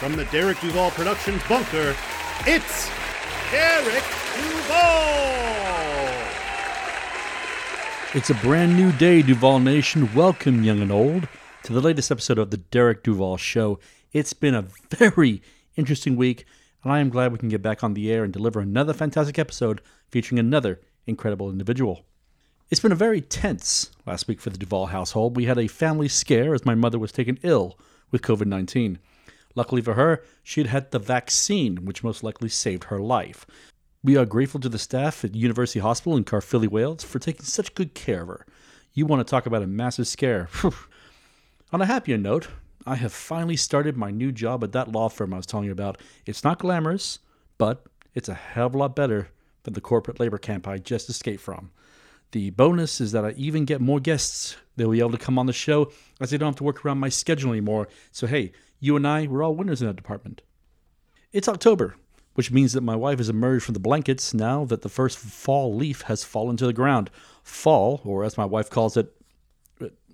from the Derek Duval Productions bunker, it's Derek Duval! It's a brand new day, Duval Nation. Welcome, young and old, to the latest episode of the Derek Duval Show. It's been a very interesting week, and I am glad we can get back on the air and deliver another fantastic episode featuring another incredible individual. It's been a very tense last week for the Duval household. We had a family scare as my mother was taken ill with COVID 19. Luckily for her, she had the vaccine, which most likely saved her life. We are grateful to the staff at University Hospital in Caerphilly, Wales for taking such good care of her. You want to talk about a massive scare. On a happier note, I have finally started my new job at that law firm I was telling you about. It's not glamorous, but it's a hell of a lot better than the corporate labor camp I just escaped from. The bonus is that I even get more guests. They'll be able to come on the show as they don't have to work around my schedule anymore. So, hey, you and I, we're all winners in that department. It's October, which means that my wife has emerged from the blankets now that the first fall leaf has fallen to the ground. Fall, or as my wife calls it,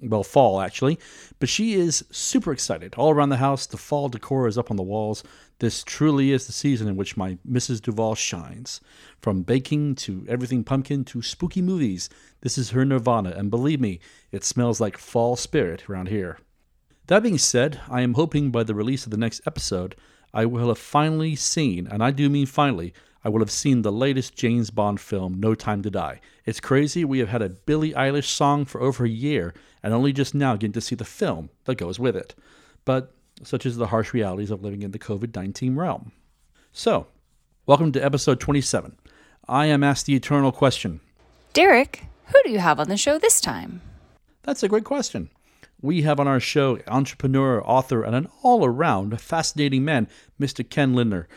well, fall actually. But she is super excited. All around the house, the fall decor is up on the walls. This truly is the season in which my Mrs. Duval shines. From baking to everything pumpkin to spooky movies, this is her nirvana, and believe me, it smells like fall spirit around here. That being said, I am hoping by the release of the next episode, I will have finally seen, and I do mean finally, I will have seen the latest James Bond film, No Time to Die. It's crazy, we have had a Billie Eilish song for over a year, and only just now getting to see the film that goes with it. But such is the harsh realities of living in the COVID 19 realm. So, welcome to episode 27. I am asked the eternal question Derek, who do you have on the show this time? That's a great question. We have on our show entrepreneur, author, and an all around fascinating man, Mr. Ken Lindner.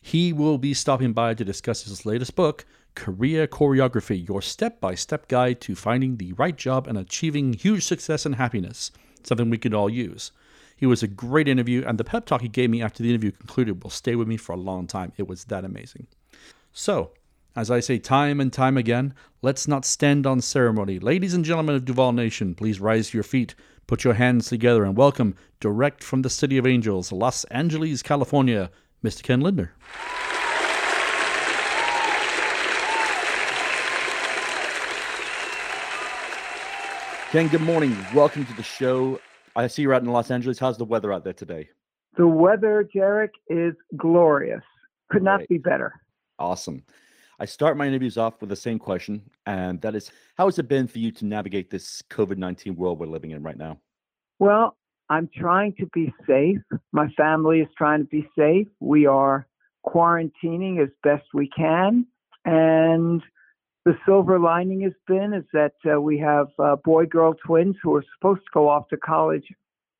He will be stopping by to discuss his latest book, Career Choreography Your Step by Step Guide to Finding the Right Job and Achieving Huge Success and Happiness, something we could all use. He was a great interview, and the pep talk he gave me after the interview concluded will stay with me for a long time. It was that amazing. So, as I say time and time again, let's not stand on ceremony. Ladies and gentlemen of Duval Nation, please rise to your feet, put your hands together, and welcome, direct from the City of Angels, Los Angeles, California, Mr. Ken Lindner. Ken, good morning. Welcome to the show. I see you're out in Los Angeles. How's the weather out there today? The weather, Derek, is glorious. Could not be better. Awesome. I start my interviews off with the same question, and that is how has it been for you to navigate this COVID 19 world we're living in right now? Well, I'm trying to be safe. My family is trying to be safe. We are quarantining as best we can. And the silver lining has been is that uh, we have uh, boy girl twins who were supposed to go off to college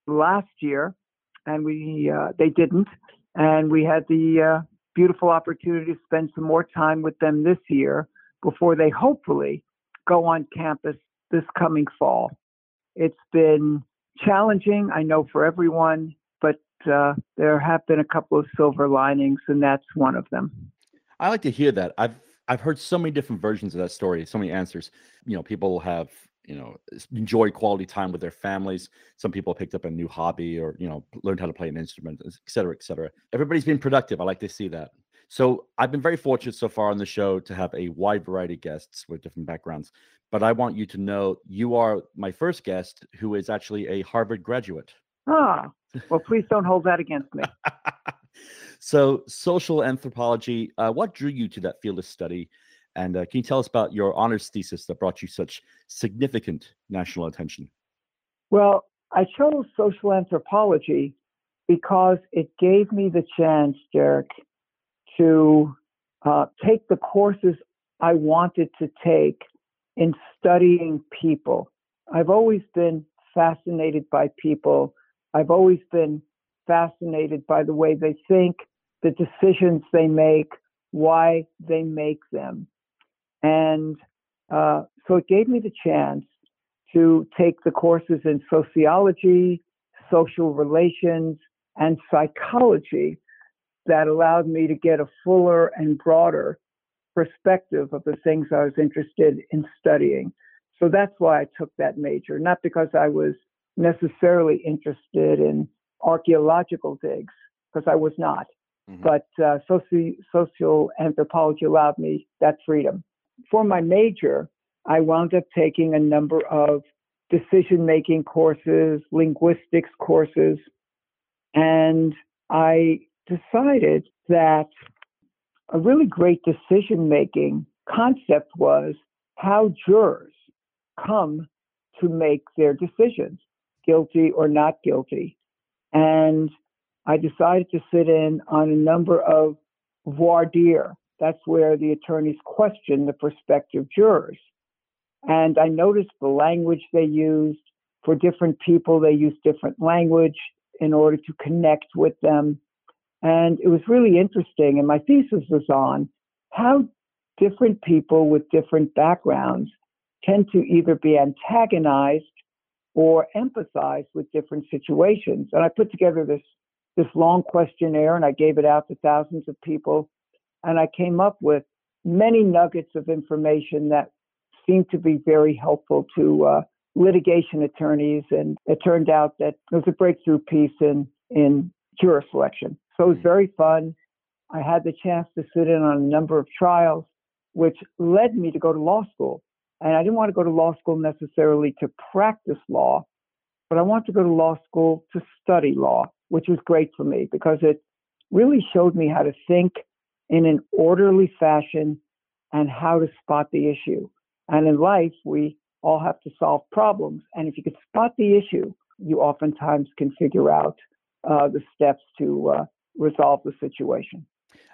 last year, and we uh, they didn't. And we had the uh, beautiful opportunity to spend some more time with them this year before they hopefully go on campus this coming fall. It's been challenging, I know, for everyone, but uh, there have been a couple of silver linings, and that's one of them. I like to hear that. I've I've heard so many different versions of that story, so many answers. You know, people have you know enjoy quality time with their families. Some people picked up a new hobby or you know learned how to play an instrument, et cetera, et cetera. Everybody's been productive. I like to see that. So I've been very fortunate so far on the show to have a wide variety of guests with different backgrounds. But I want you to know you are my first guest who is actually a Harvard graduate. Ah, well, please don't hold that against me. so, social anthropology, uh, what drew you to that field of study? And uh, can you tell us about your honors thesis that brought you such significant national attention? Well, I chose social anthropology because it gave me the chance, Derek, to uh, take the courses I wanted to take in studying people. I've always been fascinated by people. I've always been fascinated by the way they think, the decisions they make, why they make them. And uh, so it gave me the chance to take the courses in sociology, social relations, and psychology that allowed me to get a fuller and broader perspective of the things I was interested in studying. So that's why I took that major, not because I was necessarily interested in archaeological digs, because I was not. Mm-hmm. But uh, soci- social anthropology allowed me that freedom. For my major, I wound up taking a number of decision making courses, linguistics courses, and I decided that a really great decision making concept was how jurors come to make their decisions, guilty or not guilty. And I decided to sit in on a number of voir dire. That's where the attorneys question the prospective jurors. And I noticed the language they used. For different people, they use different language in order to connect with them. And it was really interesting. And my thesis was on how different people with different backgrounds tend to either be antagonized or empathize with different situations. And I put together this this long questionnaire and I gave it out to thousands of people. And I came up with many nuggets of information that seemed to be very helpful to uh, litigation attorneys. And it turned out that it was a breakthrough piece in, in juror selection. So it was very fun. I had the chance to sit in on a number of trials, which led me to go to law school. And I didn't want to go to law school necessarily to practice law, but I wanted to go to law school to study law, which was great for me because it really showed me how to think in an orderly fashion and how to spot the issue. And in life, we all have to solve problems. And if you can spot the issue, you oftentimes can figure out uh, the steps to uh, resolve the situation.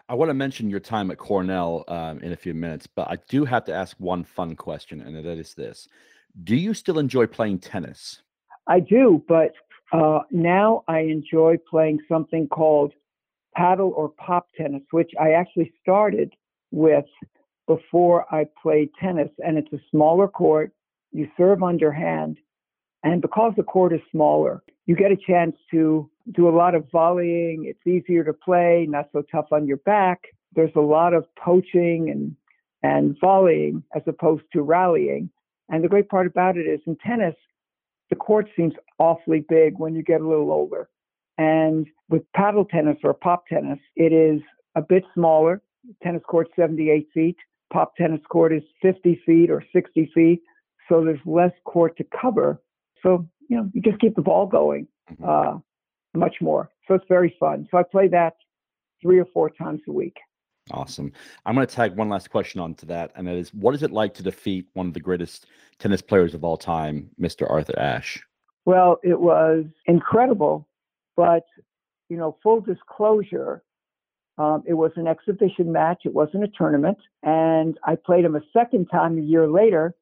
I want to mention your time at Cornell um, in a few minutes, but I do have to ask one fun question, and that is this: Do you still enjoy playing tennis? I do, but uh, now I enjoy playing something called paddle or pop tennis, which I actually started with before I played tennis. And it's a smaller court. You serve underhand. And because the court is smaller, you get a chance to do a lot of volleying. It's easier to play, not so tough on your back. There's a lot of poaching and, and volleying as opposed to rallying. And the great part about it is in tennis, the court seems awfully big when you get a little older. And with paddle tennis or pop tennis, it is a bit smaller. Tennis court 78 feet. Pop tennis court is 50 feet or 60 feet. So there's less court to cover. So, you know, you just keep the ball going mm-hmm. uh, much more. So it's very fun. So I play that three or four times a week. Awesome. I'm going to tag one last question onto that, and that is what is it like to defeat one of the greatest tennis players of all time, Mr. Arthur Ashe? Well, it was incredible, but, you know, full disclosure, um, it was an exhibition match. It wasn't a tournament. And I played him a second time a year later.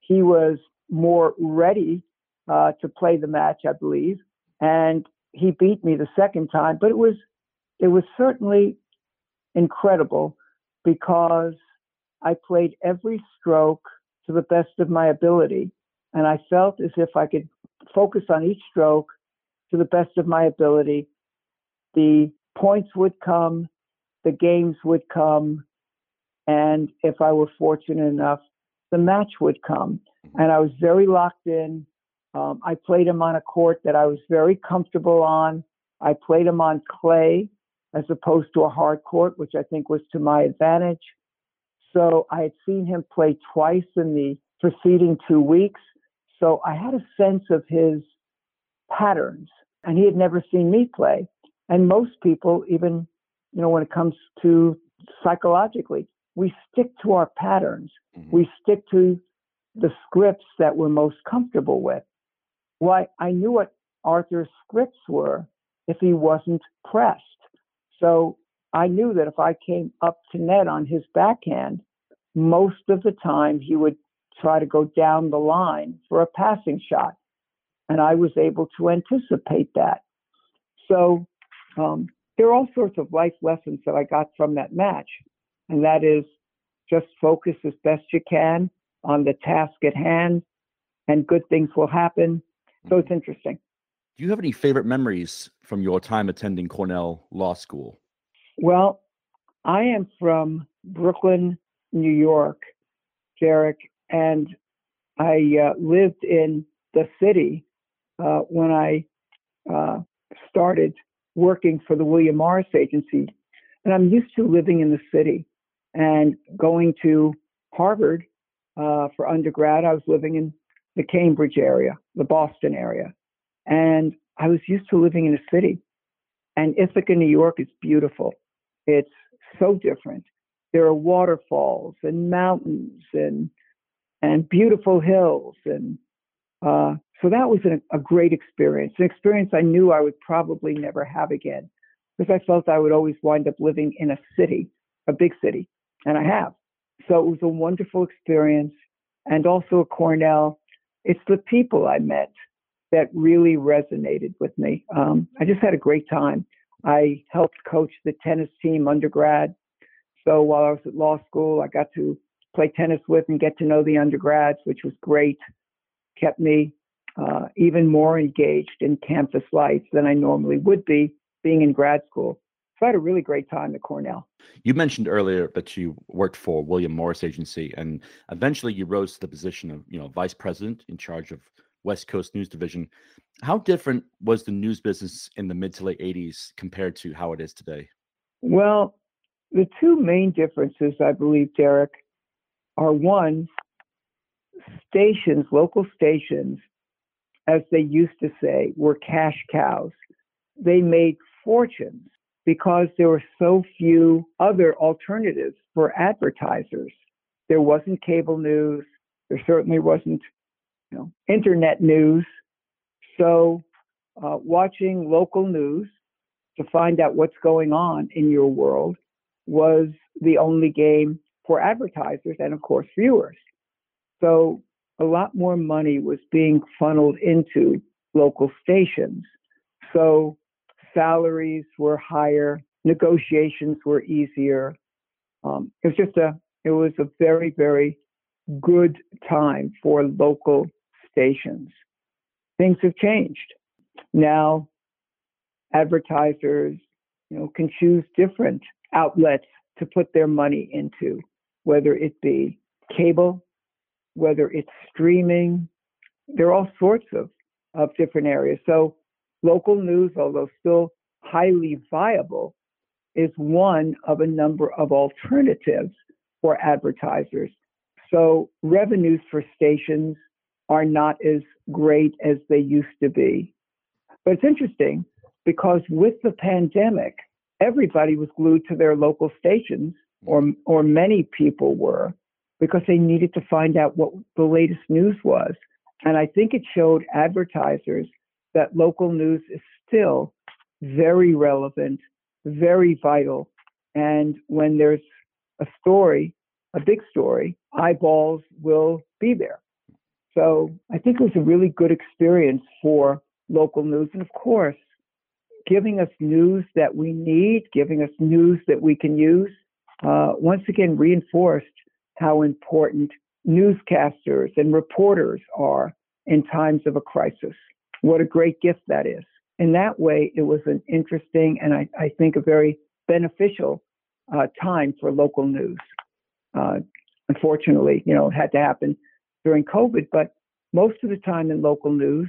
He was more ready uh, to play the match, I believe. And he beat me the second time, but it was, it was certainly incredible because I played every stroke to the best of my ability. And I felt as if I could focus on each stroke to the best of my ability. The points would come, the games would come, and if I were fortunate enough, the match would come. And I was very locked in. Um, I played him on a court that I was very comfortable on. I played him on clay, as opposed to a hard court, which I think was to my advantage. So I had seen him play twice in the preceding two weeks. So I had a sense of his patterns, and he had never seen me play. And most people, even, you know, when it comes to psychologically, we stick to our patterns. Mm-hmm. We stick to the scripts that we're most comfortable with. Why I knew what Arthur's scripts were if he wasn't pressed. So I knew that if I came up to net on his backhand, most of the time he would try to go down the line for a passing shot. And I was able to anticipate that. So um, there are all sorts of life lessons that I got from that match, and that is just focus as best you can on the task at hand, and good things will happen. So it's interesting. Do you have any favorite memories from your time attending Cornell Law School? Well, I am from Brooklyn, New York, Derek, and I uh, lived in the city uh, when I uh, started working for the William Morris Agency. And I'm used to living in the city and going to Harvard uh, for undergrad. I was living in the Cambridge area, the Boston area. And I was used to living in a city. And Ithaca, New York is beautiful. It's so different. There are waterfalls and mountains and and beautiful hills and uh, so that was an, a great experience, an experience I knew I would probably never have again because I felt I would always wind up living in a city, a big city, and I have. So it was a wonderful experience. And also at Cornell, it's the people I met that really resonated with me. Um, I just had a great time. I helped coach the tennis team undergrad. So while I was at law school, I got to play tennis with and get to know the undergrads, which was great. Kept me uh, even more engaged in campus life than I normally would be being in grad school. So I had a really great time at Cornell. You mentioned earlier that you worked for William Morris Agency, and eventually you rose to the position of, you know, vice president in charge of West Coast News Division. How different was the news business in the mid to late 80s compared to how it is today? Well, the two main differences, I believe, Derek, are one, stations, local stations, as they used to say, were cash cows. They made fortunes because there were so few other alternatives for advertisers. There wasn't cable news. There certainly wasn't you know, internet news. So, uh, watching local news to find out what's going on in your world was the only game for advertisers and, of course, viewers. So, a lot more money was being funneled into local stations. So, salaries were higher, negotiations were easier. Um, it was just a, it was a very, very good time for local stations. Things have changed. Now, advertisers, you know, can choose different outlets to put their money into, whether it be cable, whether it's streaming. There are all sorts of, of different areas. So, local news, although still highly viable, is one of a number of alternatives for advertisers. So, revenues for stations are not as great as they used to be. But it's interesting because with the pandemic, everybody was glued to their local stations, or, or many people were, because they needed to find out what the latest news was. And I think it showed advertisers that local news is still very relevant, very vital. And when there's a story, a big story, eyeballs will be there. So I think it was a really good experience for local news. And of course, giving us news that we need, giving us news that we can use, uh, once again reinforced how important newscasters and reporters are in times of a crisis. What a great gift that is. In that way, it was an interesting and I, I think a very beneficial uh, time for local news. Uh, unfortunately, you know, it had to happen during COVID, but most of the time in local news,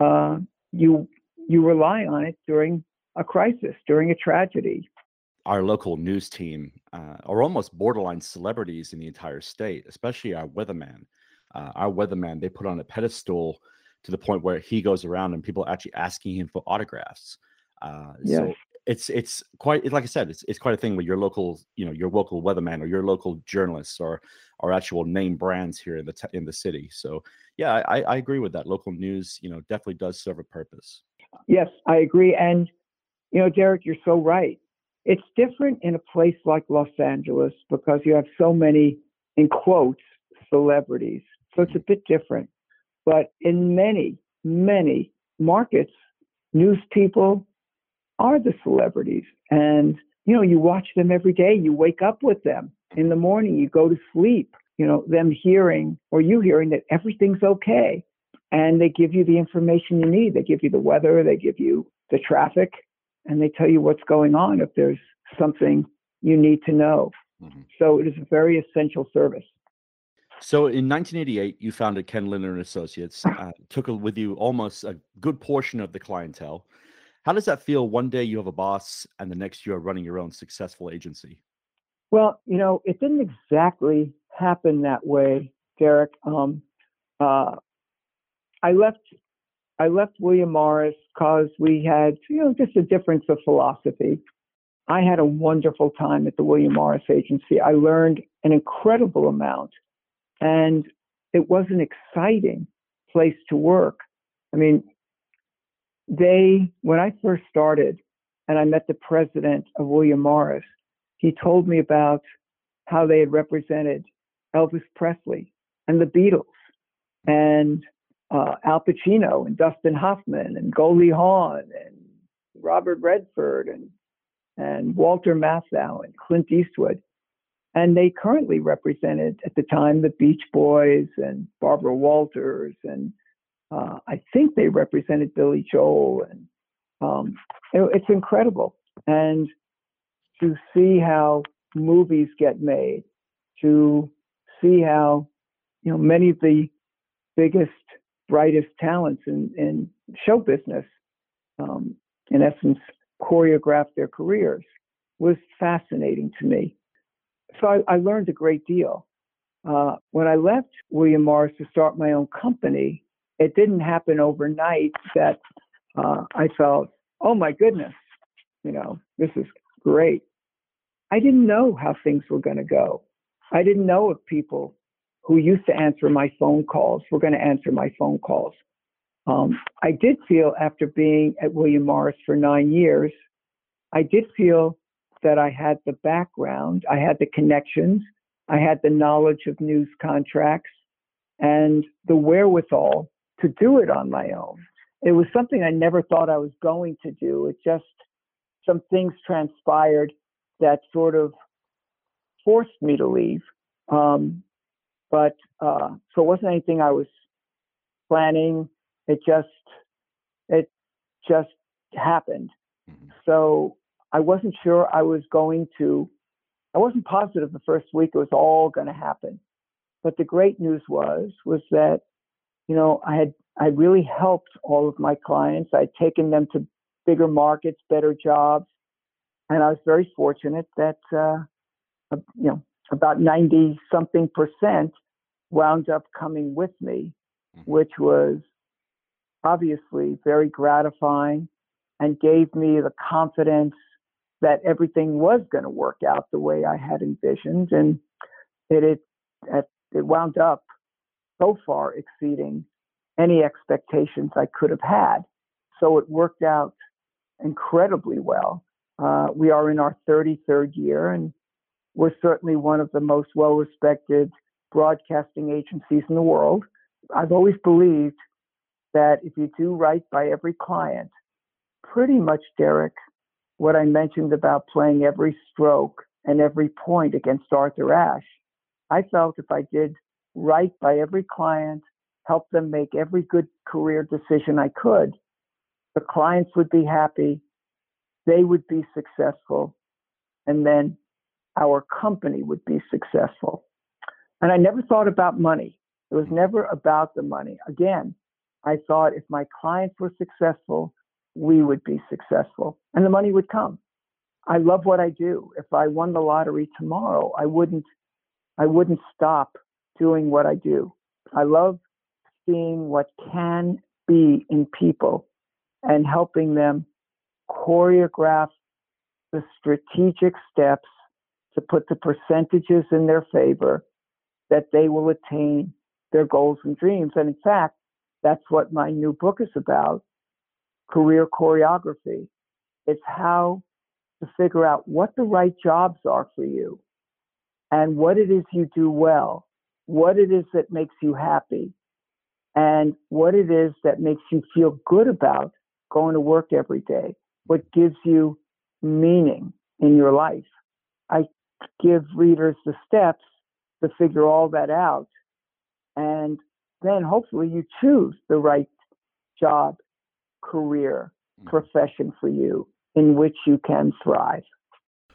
uh, you you rely on it during a crisis, during a tragedy. Our local news team uh, are almost borderline celebrities in the entire state, especially our weatherman. Uh, our weatherman, they put on a pedestal to the point where he goes around and people are actually asking him for autographs. Uh, yes. So it's it's quite like I said, it's it's quite a thing with your local, you know, your local weatherman or your local journalists or or actual name brands here in the t- in the city. So yeah, I, I agree with that. Local news, you know, definitely does serve a purpose. Yes, I agree. And you know, Derek, you're so right. It's different in a place like Los Angeles because you have so many, in quotes, celebrities. So it's a bit different. But in many, many markets, news people are the celebrities. And, you know, you watch them every day. You wake up with them in the morning. You go to sleep, you know, them hearing or you hearing that everything's okay. And they give you the information you need. They give you the weather, they give you the traffic, and they tell you what's going on if there's something you need to know. Mm-hmm. So it is a very essential service. So in 1988, you founded Ken Lindner and Associates. Uh, took with you almost a good portion of the clientele. How does that feel? One day you have a boss, and the next you are running your own successful agency. Well, you know, it didn't exactly happen that way, Derek. Um, uh, I left. I left William Morris because we had, you know, just a difference of philosophy. I had a wonderful time at the William Morris Agency. I learned an incredible amount, and it was an exciting place to work. I mean, they, when I first started and I met the president of William Morris, he told me about how they had represented Elvis Presley and the Beatles and uh, Al Pacino and Dustin Hoffman and Goldie Hawn and Robert Redford and and Walter Matthau and Clint Eastwood. And they currently represented at the time the Beach Boys and Barbara Walters and uh, I think they represented Billy Joel, and um, it, it's incredible. And to see how movies get made, to see how you know many of the biggest, brightest talents in, in show business, um, in essence, choreographed their careers, was fascinating to me. So I, I learned a great deal. Uh, when I left William Morris to start my own company, it didn't happen overnight that uh, I felt, oh my goodness, you know, this is great. I didn't know how things were going to go. I didn't know if people who used to answer my phone calls were going to answer my phone calls. Um, I did feel after being at William Morris for nine years, I did feel that I had the background, I had the connections, I had the knowledge of news contracts, and the wherewithal to do it on my own. It was something I never thought I was going to do. It just, some things transpired that sort of forced me to leave. Um, but uh, so it wasn't anything I was planning. It just, it just happened. Mm-hmm. So I wasn't sure I was going to, I wasn't positive the first week it was all going to happen. But the great news was, was that you know, I had I really helped all of my clients. I'd taken them to bigger markets, better jobs, and I was very fortunate that uh, you know about ninety something percent wound up coming with me, mm-hmm. which was obviously very gratifying and gave me the confidence that everything was going to work out the way I had envisioned, and it it it wound up so far exceeding any expectations I could have had. So it worked out incredibly well. Uh, we are in our 33rd year, and we're certainly one of the most well respected broadcasting agencies in the world. I've always believed that if you do right by every client, pretty much, Derek, what I mentioned about playing every stroke and every point against Arthur Ashe, I felt if I did right by every client, help them make every good career decision I could, the clients would be happy, they would be successful, and then our company would be successful. And I never thought about money. It was mm. never about the money. Again, I thought if my clients were successful, we would be successful and the money would come. I love what I do. If I won the lottery tomorrow, I wouldn't I wouldn't stop doing what I do. I love seeing what can be in people and helping them choreograph the strategic steps to put the percentages in their favor that they will attain their goals and dreams. And in fact, that's what my new book is about career choreography. It's how to figure out what the right jobs are for you and what it is you do well what it is that makes you happy and what it is that makes you feel good about going to work every day. what gives you meaning in your life. I give readers the steps to figure all that out. And then hopefully you choose the right job, career, Mm-hmm. profession for you in which you can thrive.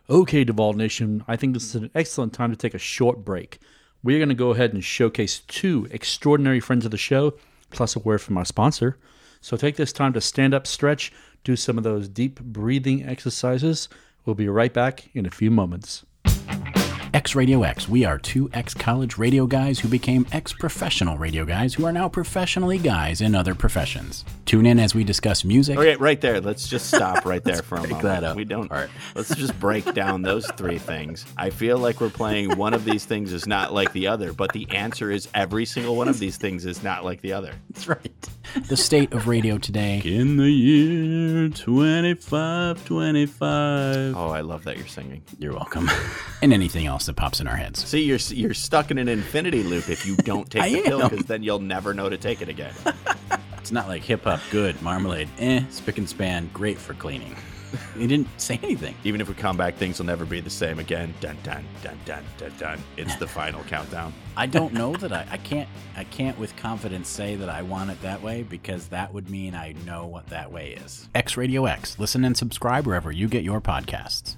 Okay, Duval Nation, I think this is an excellent time to take a short break. We're going to go ahead and showcase two extraordinary friends of the show, plus a word from our sponsor. So take this time to stand up, stretch, do some of those deep breathing exercises. We'll be right back in a few moments. X Radio X. We are two ex college radio guys who became ex professional radio guys who are now professionally guys in other professions. Tune in as we discuss music. Okay, right there. Let's just stop right there for a break moment. that up. We don't. All right. Let's just break down those three things. I feel like we're playing one of these things is not like the other, but the answer is every single one of these things is not like the other. That's right. The state of radio today. In the year 2525. Oh, I love that you're singing. You're welcome. and anything else that pops in our heads. See, you're you're stuck in an infinity loop if you don't take the pill because then you'll never know to take it again. It's not like hip hop, good. Marmalade, eh. Spick and span, great for cleaning. He didn't say anything. Even if we come back, things will never be the same again. Dun dun dun dun dun dun. It's the final countdown. I don't know that I, I can't I can't with confidence say that I want it that way because that would mean I know what that way is. X Radio X. Listen and subscribe wherever you get your podcasts.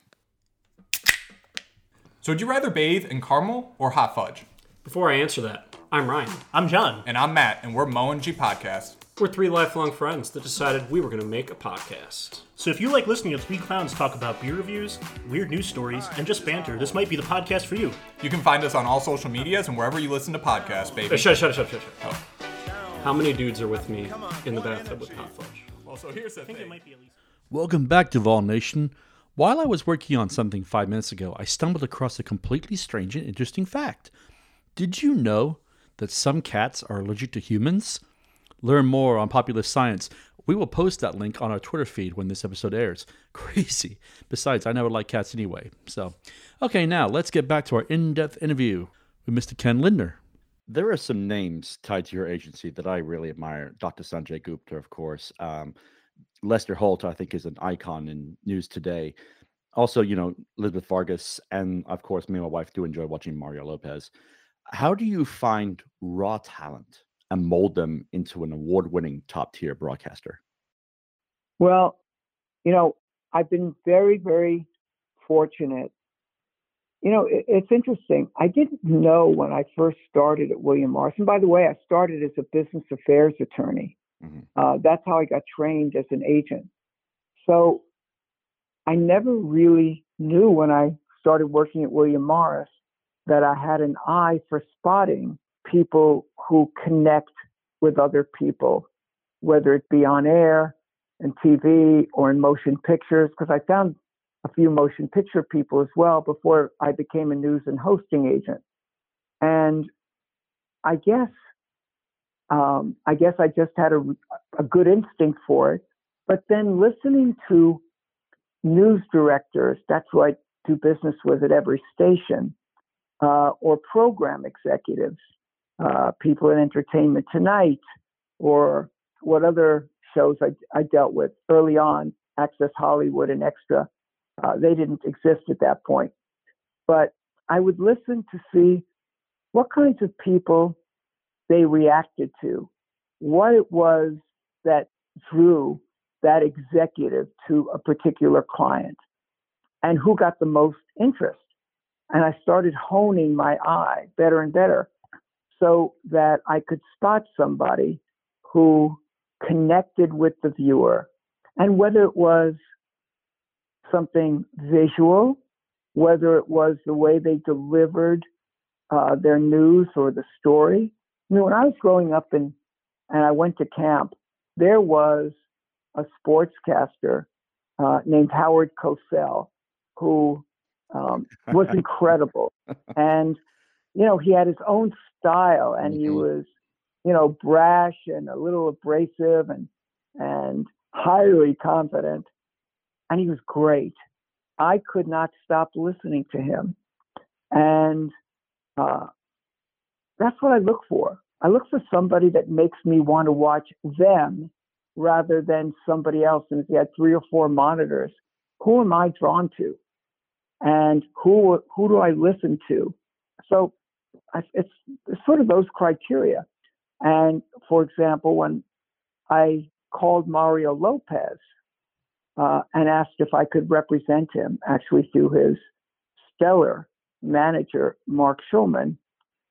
So, would you rather bathe in caramel or hot fudge? Before I answer that, I'm Ryan. I'm John. And I'm Matt, and we're Mo and G Podcast. We're three lifelong friends that decided we were going to make a podcast. So if you like listening to three clowns talk about beer reviews, weird news stories, and just banter, this might be the podcast for you. You can find us on all social medias and wherever you listen to podcasts, baby. Hey, shut, shut, shut, shut, shut. Oh. How many dudes are with me in the bathtub with hot fudge? Well, so here's the I think it might be at least. Welcome back, Duval Nation. While I was working on something five minutes ago, I stumbled across a completely strange and interesting fact. Did you know that some cats are allergic to humans? Learn more on Popular Science. We will post that link on our Twitter feed when this episode airs. Crazy. Besides, I never like cats anyway. So, okay, now let's get back to our in depth interview with Mr. Ken Lindner. There are some names tied to your agency that I really admire. Dr. Sanjay Gupta, of course. Um, Lester Holt, I think, is an icon in news today. Also, you know, Elizabeth Vargas, and of course, me and my wife do enjoy watching Mario Lopez. How do you find raw talent and mold them into an award winning top tier broadcaster? Well, you know, I've been very, very fortunate. You know, it, it's interesting. I didn't know when I first started at William Morris. And by the way, I started as a business affairs attorney. Mhm. Uh, that's how I got trained as an agent. So I never really knew when I started working at William Morris that I had an eye for spotting people who connect with other people, whether it be on air and TV or in motion pictures, because I found a few motion picture people as well before I became a news and hosting agent. And I guess, um, I guess I just had a, a good instinct for it. But then listening to news directors, that's who I do business with at every station, uh, or program executives, uh, people in Entertainment Tonight, or what other shows I, I dealt with early on, Access Hollywood and Extra. Uh, they didn't exist at that point. But I would listen to see what kinds of people they reacted to, what it was that drew that executive to a particular client, and who got the most interest. And I started honing my eye better and better so that I could spot somebody who connected with the viewer. And whether it was something visual, whether it was the way they delivered uh, their news or the story. You know, when I was growing up and, and I went to camp, there was a sportscaster uh, named Howard Cosell, who um, was incredible. and, you know, he had his own style and he was, you know, brash and a little abrasive and, and highly confident. And he was great. I could not stop listening to him. And uh, that's what I look for. I look for somebody that makes me want to watch them rather than somebody else. And if you had three or four monitors, who am I drawn to? And who who do I listen to? So it's, it's sort of those criteria. And for example, when I called Mario Lopez uh, and asked if I could represent him, actually through his stellar manager, Mark Schulman,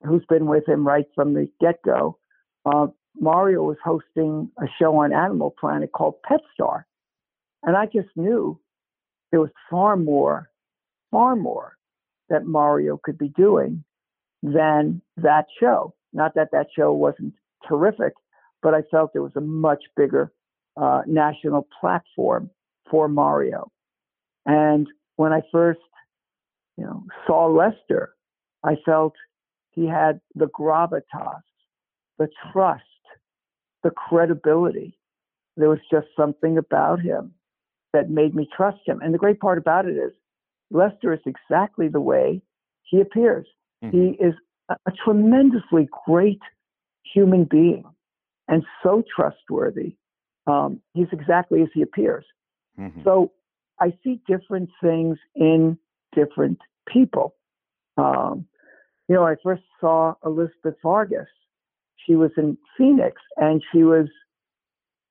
who's been with him right from the get go. Uh, Mario was hosting a show on Animal Planet called Pet Star. And I just knew there was far more, far more that Mario could be doing than that show. Not that that show wasn't terrific, but I felt there was a much bigger uh, national platform for Mario. And when I first, you know, saw Lester, I felt he had the gravitas, the trust, the credibility. There was just something about him that made me trust him. And the great part about it is Lester is exactly the way he appears. Mm-hmm. He is a, a tremendously great human being and so trustworthy. Um, he's exactly as he appears. Mm-hmm. So I see different things in different people. Um, you know, I first saw Elizabeth Vargas. She was in Phoenix and she was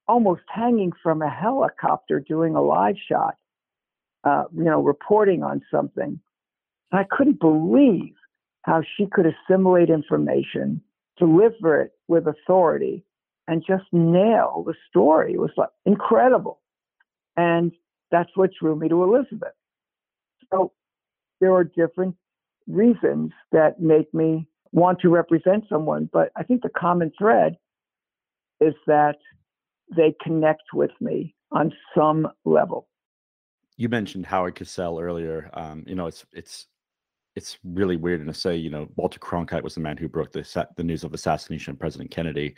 almost hanging from a helicopter doing a live shot, uh, you know, reporting on something. I couldn't believe how she could assimilate information, deliver it with authority, and just nail the story. It was like incredible. And that's what drew me to Elizabeth. So there are different reasons that make me want to represent someone, but I think the common thread is that they connect with me on some level. You mentioned Howard Cosell earlier. Um, you know, it's it's it's really weird to say. You know, Walter Cronkite was the man who broke the the news of assassination of President Kennedy,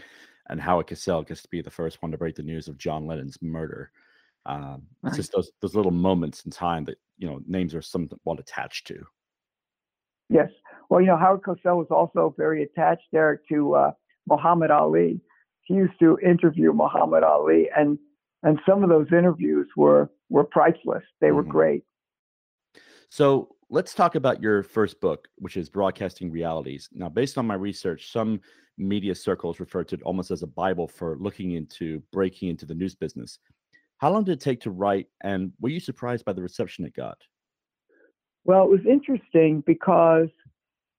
and Howard Cosell gets to be the first one to break the news of John Lennon's murder. Um, right. It's just those those little moments in time that you know names are somewhat attached to. Yes. Well, you know, Howard Cosell was also very attached, Derek, to uh, Muhammad Ali. He used to interview Muhammad Ali, and and some of those interviews were were priceless. They mm-hmm. were great. So let's talk about your first book, which is Broadcasting Realities. Now, based on my research, some media circles refer to it almost as a Bible for looking into breaking into the news business. How long did it take to write, and were you surprised by the reception it got? Well, it was interesting because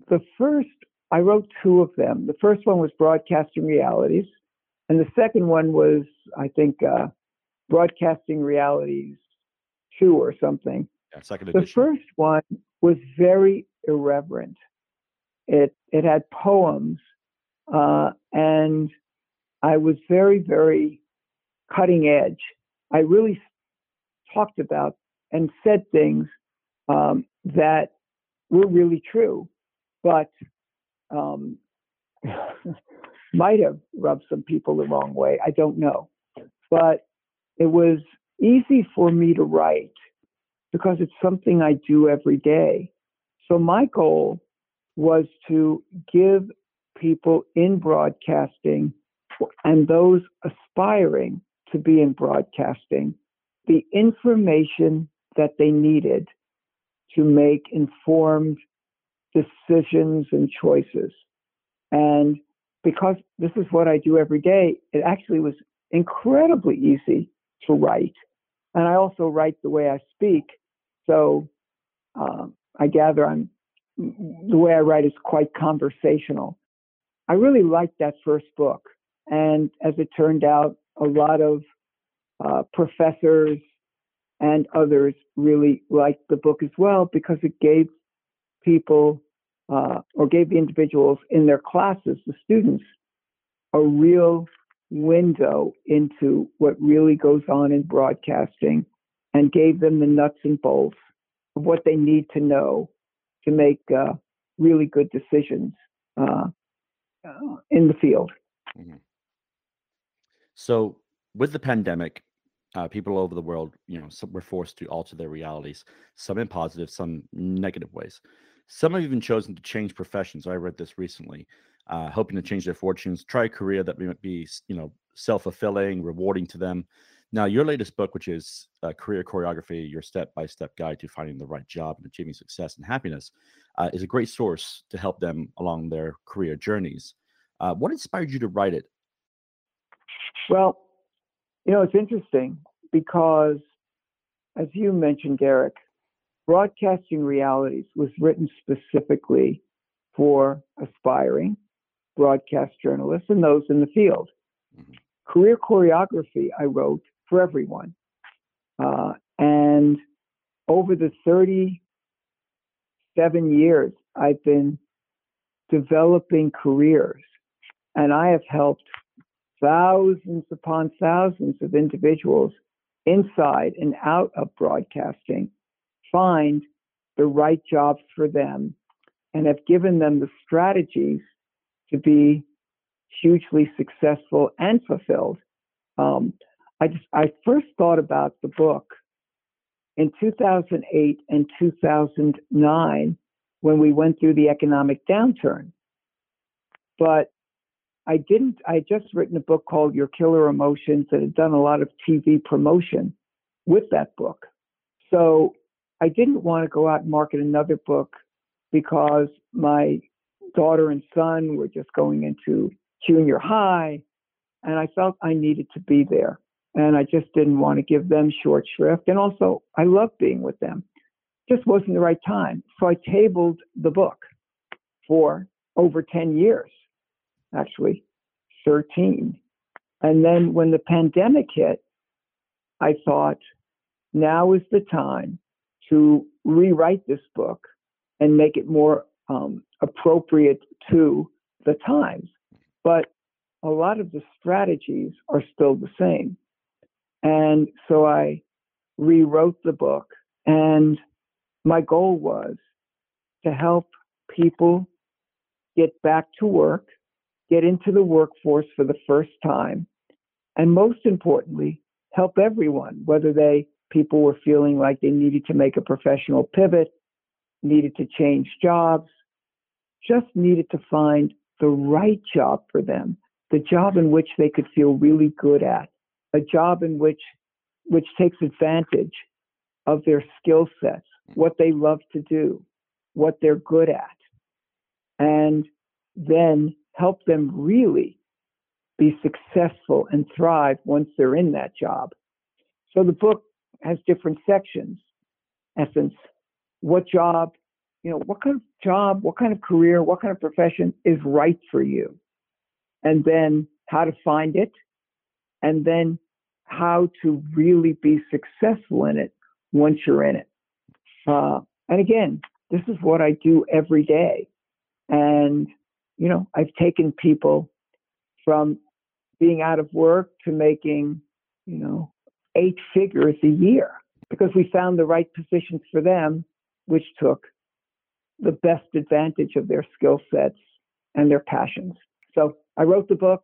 the first, I wrote two of them. The first one was Broadcasting Realities, and the second one was, I think, uh, Broadcasting Realities 2 or something. Yeah, second edition. The first one was very irreverent. It, it had poems, uh, and I was very, very cutting edge. I really talked about and said things um, that were really true, but um, might have rubbed some people the wrong way. I don't know. But it was easy for me to write because it's something I do every day. So my goal was to give people in broadcasting and those aspiring to be in broadcasting the information that they needed to make informed decisions and choices. And because this is what I do every day, it actually was incredibly easy to write. And I also write the way I speak. So um, I gather I'm the way I write is quite conversational. I really liked that first book. And as it turned out, a lot of uh, professors and others really liked the book as well because it gave people uh, or gave the individuals in their classes, the students, a real window into what really goes on in broadcasting and gave them the nuts and bolts of what they need to know to make uh, really good decisions uh, uh, in the field. Mm-hmm. So, with the pandemic, uh, people all over the world, you know, were forced to alter their realities, some in positive, some negative ways. Some have even chosen to change professions. I read this recently, uh, hoping to change their fortunes, try a career that might be, you know, self-fulfilling, rewarding to them. Now, your latest book, which is uh, Career Choreography: Your Step-by-Step Guide to Finding the Right Job and Achieving Success and Happiness, uh, is a great source to help them along their career journeys. Uh, what inspired you to write it? Well, you know, it's interesting because, as you mentioned, Derek, Broadcasting Realities was written specifically for aspiring broadcast journalists and those in the field. Mm-hmm. Career choreography I wrote for everyone. Uh, and over the 37 years, I've been developing careers and I have helped thousands upon thousands of individuals inside and out of broadcasting find the right jobs for them and have given them the strategies to be hugely successful and fulfilled. Um, I, just, I first thought about the book in 2008 and 2009 when we went through the economic downturn. But I didn't, I had just written a book called Your Killer Emotions that had done a lot of TV promotion with that book. So I didn't want to go out and market another book because my daughter and son were just going into junior high and I felt I needed to be there. And I just didn't want to give them short shrift. And also, I love being with them. Just wasn't the right time. So I tabled the book for over 10 years actually 13. And then when the pandemic hit, I thought, now is the time to rewrite this book and make it more um, appropriate to the times. But a lot of the strategies are still the same. And so I rewrote the book, and my goal was to help people get back to work get into the workforce for the first time, and most importantly, help everyone, whether they people were feeling like they needed to make a professional pivot, needed to change jobs, just needed to find the right job for them, the job in which they could feel really good at, a job in which which takes advantage of their skill sets, mm. what they love to do, what they're good at. And then help them really be successful and thrive once they're in that job. So the book has different sections. Essence, what job, you know, what kind of job, what kind of career, what kind of profession is right for you? And then how to find it, and then how to really be successful in it once you're in it. Uh, and again, this is what I do every day. And you know, I've taken people from being out of work to making, you know, eight figures a year because we found the right positions for them, which took the best advantage of their skill sets and their passions. So I wrote the book.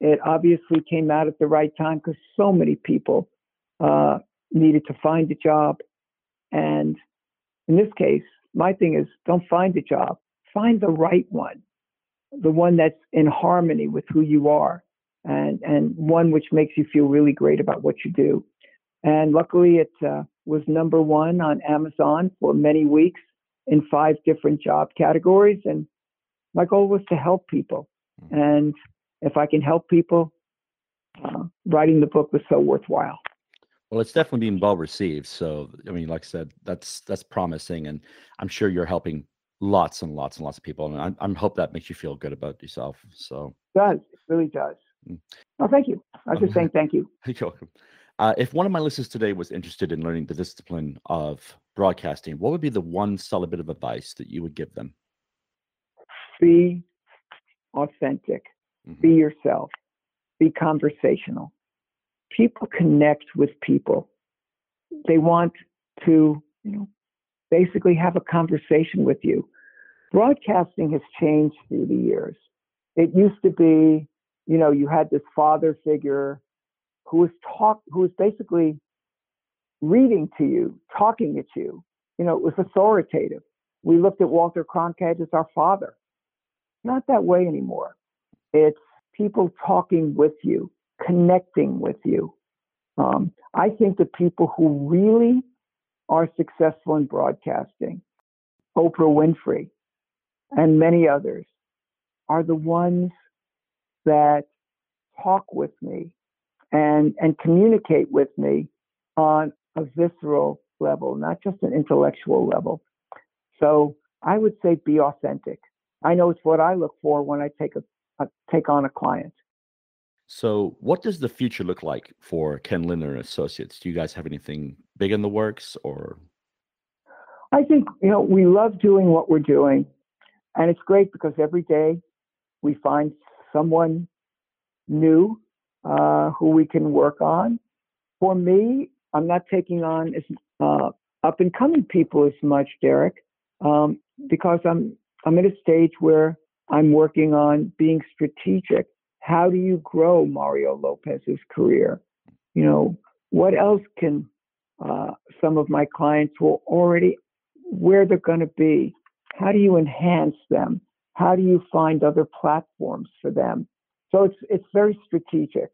It obviously came out at the right time because so many people uh, needed to find a job. And in this case, my thing is don't find a job, find the right one the one that's in harmony with who you are and and one which makes you feel really great about what you do. And luckily it uh, was number one on amazon for many weeks in five different job categories. And my goal was to help people. Mm-hmm. and if i can help people uh, writing the book was so worthwhile. Well, it's definitely being well received. So, I mean, like I said, that's that's promising, and I'm sure you're helping lots and lots and lots of people, and I, I hope that makes you feel good about yourself. So it does it really does. Mm. Oh, thank you. I was just saying thank you. You're welcome. Uh, if one of my listeners today was interested in learning the discipline of broadcasting, what would be the one solid bit of advice that you would give them? Be authentic. Mm-hmm. Be yourself. be conversational. People connect with people. They want to, you know, basically have a conversation with you. Broadcasting has changed through the years. It used to be, you know, you had this father figure who was talk who was basically reading to you, talking at you. You know, it was authoritative. We looked at Walter Cronkite as our father. Not that way anymore. It's people talking with you, connecting with you. Um, I think the people who really are successful in broadcasting, Oprah Winfrey and many others, are the ones that talk with me and, and communicate with me on a visceral level, not just an intellectual level. So I would say be authentic. I know it's what I look for when I take a, a take on a client. So, what does the future look like for Ken Lindner Associates? Do you guys have anything big in the works, or? I think you know we love doing what we're doing, and it's great because every day we find someone new uh, who we can work on. For me, I'm not taking on as uh, up and coming people as much, Derek, um, because I'm I'm at a stage where I'm working on being strategic. How do you grow Mario Lopez's career? You know, what else can uh, some of my clients will already where they're going to be? How do you enhance them? How do you find other platforms for them? So it's it's very strategic.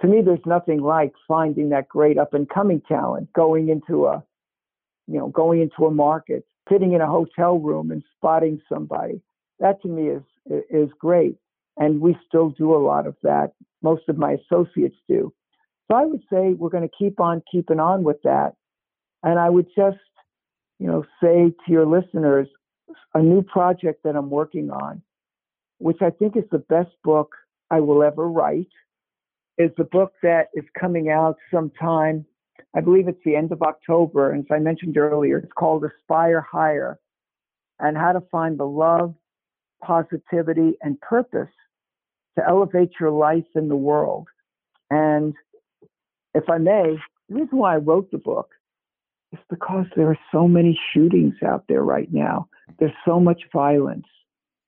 To me, there's nothing like finding that great up and coming talent, going into a, you know, going into a market, sitting in a hotel room and spotting somebody. That to me is is great, and we still do a lot of that. Most of my associates do. So I would say we're going to keep on keeping on with that, and I would just, you know, say to your listeners, a new project that I'm working on, which I think is the best book I will ever write, is the book that is coming out sometime I believe it's the end of October. And as I mentioned earlier, it's called Aspire Higher and how to find the love, positivity, and purpose to elevate your life in the world. And if I may, the reason why I wrote the book is because there are so many shootings out there right now. There's so much violence.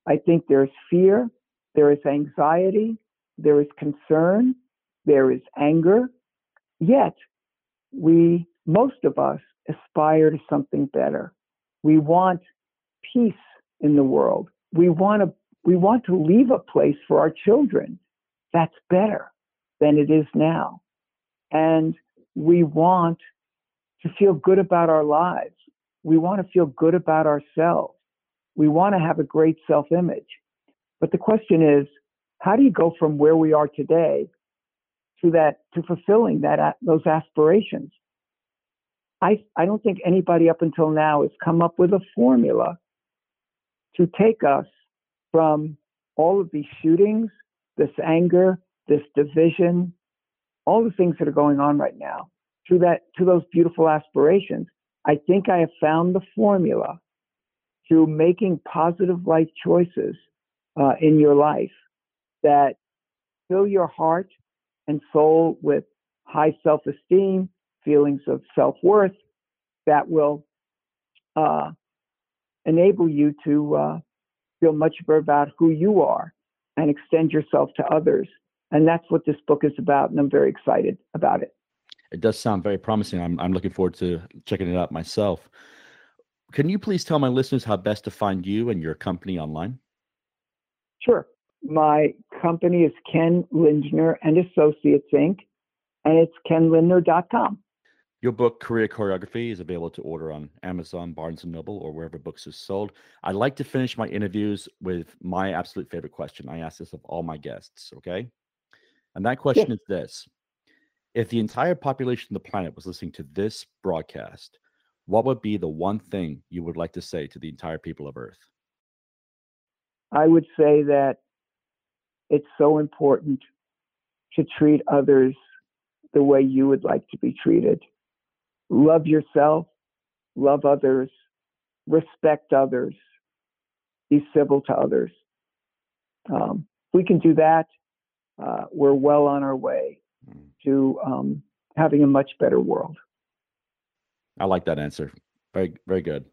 I think there's fear, there is anxiety, there is concern, there is anger. Yet, we, most of us, aspire to something better. We want peace in the world. We want to we want to leave a place for our children that's better than it is now. And we want to feel good about our lives. We want to feel good about ourselves. We want to have a great self image. But the question is, how do you go from where we are today to that to fulfilling that uh, those aspirations. I I don't think anybody up until now has come up with a formula to take us from all of these shootings, this anger, this division, all the things that are going on right now, to that to those beautiful aspirations. I think I have found the formula through making positive life choices uh, in your life that fill your heart and soul with high self esteem, feelings of self worth that will uh, enable you to uh, feel much better about who you are and extend yourself to others. And that's what this book is about. And I'm very excited about it. It does sound very promising. I'm, I'm looking forward to checking it out myself. Can you please tell my listeners how best to find you and your company online? Sure. My company is Ken Lindner and Associates Inc., and it's kenlindner.com. Your book, Career Choreography, is available to order on Amazon, Barnes and Noble, or wherever books are sold. I like to finish my interviews with my absolute favorite question. I ask this of all my guests, okay? And that question is this If the entire population of the planet was listening to this broadcast, what would be the one thing you would like to say to the entire people of Earth? I would say that it's so important to treat others the way you would like to be treated. Love yourself, love others, respect others, be civil to others. Um, we can do that. uh, we're well on our way to um, having a much better world. I like that answer. Very, very good.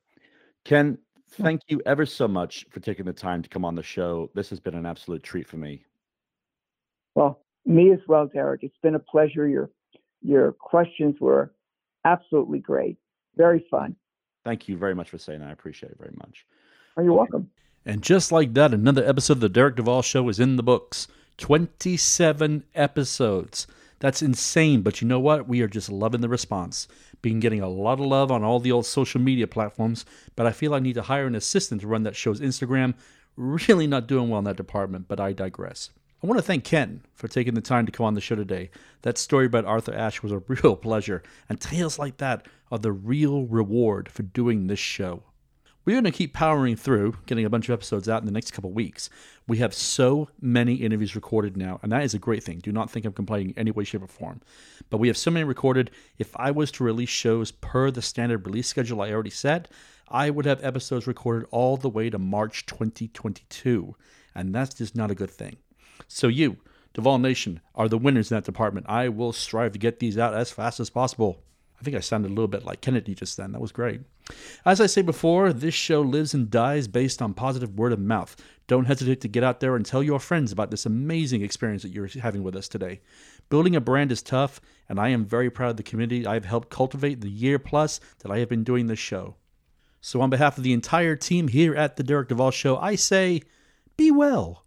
Ken, thank you ever so much for taking the time to come on the show. This has been an absolute treat for me. Well, me as well, Derek. It's been a pleasure. Your your questions were absolutely great. Very fun. Thank you very much for saying that. I appreciate it very much. Oh, you're welcome. And just like that, another episode of the Derek Duval Show is in the books. 27 episodes. That's insane, but you know what? We are just loving the response. Been getting a lot of love on all the old social media platforms, but I feel I need to hire an assistant to run that show's Instagram. Really not doing well in that department, but I digress. I want to thank Ken for taking the time to come on the show today. That story about Arthur Ashe was a real pleasure, and tales like that are the real reward for doing this show. We're going to keep powering through, getting a bunch of episodes out in the next couple weeks. We have so many interviews recorded now, and that is a great thing. Do not think I'm complaining in any way, shape, or form. But we have so many recorded. If I was to release shows per the standard release schedule I already set, I would have episodes recorded all the way to March 2022, and that's just not a good thing. So, you, Duval Nation, are the winners in that department. I will strive to get these out as fast as possible. I think I sounded a little bit like Kennedy just then. That was great. As I say before, this show lives and dies based on positive word of mouth. Don't hesitate to get out there and tell your friends about this amazing experience that you're having with us today. Building a brand is tough, and I am very proud of the community I've helped cultivate the year plus that I have been doing this show. So, on behalf of the entire team here at the Derek Duval Show, I say be well,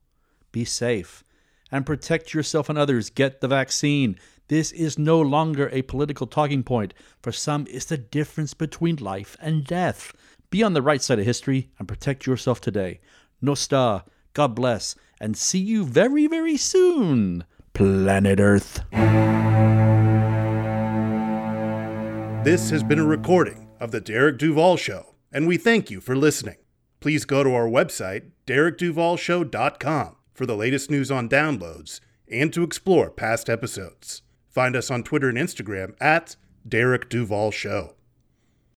be safe, and protect yourself and others. Get the vaccine. This is no longer a political talking point. For some, it's the difference between life and death. Be on the right side of history and protect yourself today. Nostar, God bless, and see you very, very soon, planet Earth. This has been a recording of The Derek Duval Show, and we thank you for listening. Please go to our website, derekduvalshow.com, for the latest news on downloads and to explore past episodes. Find us on Twitter and Instagram at Derek Duval Show.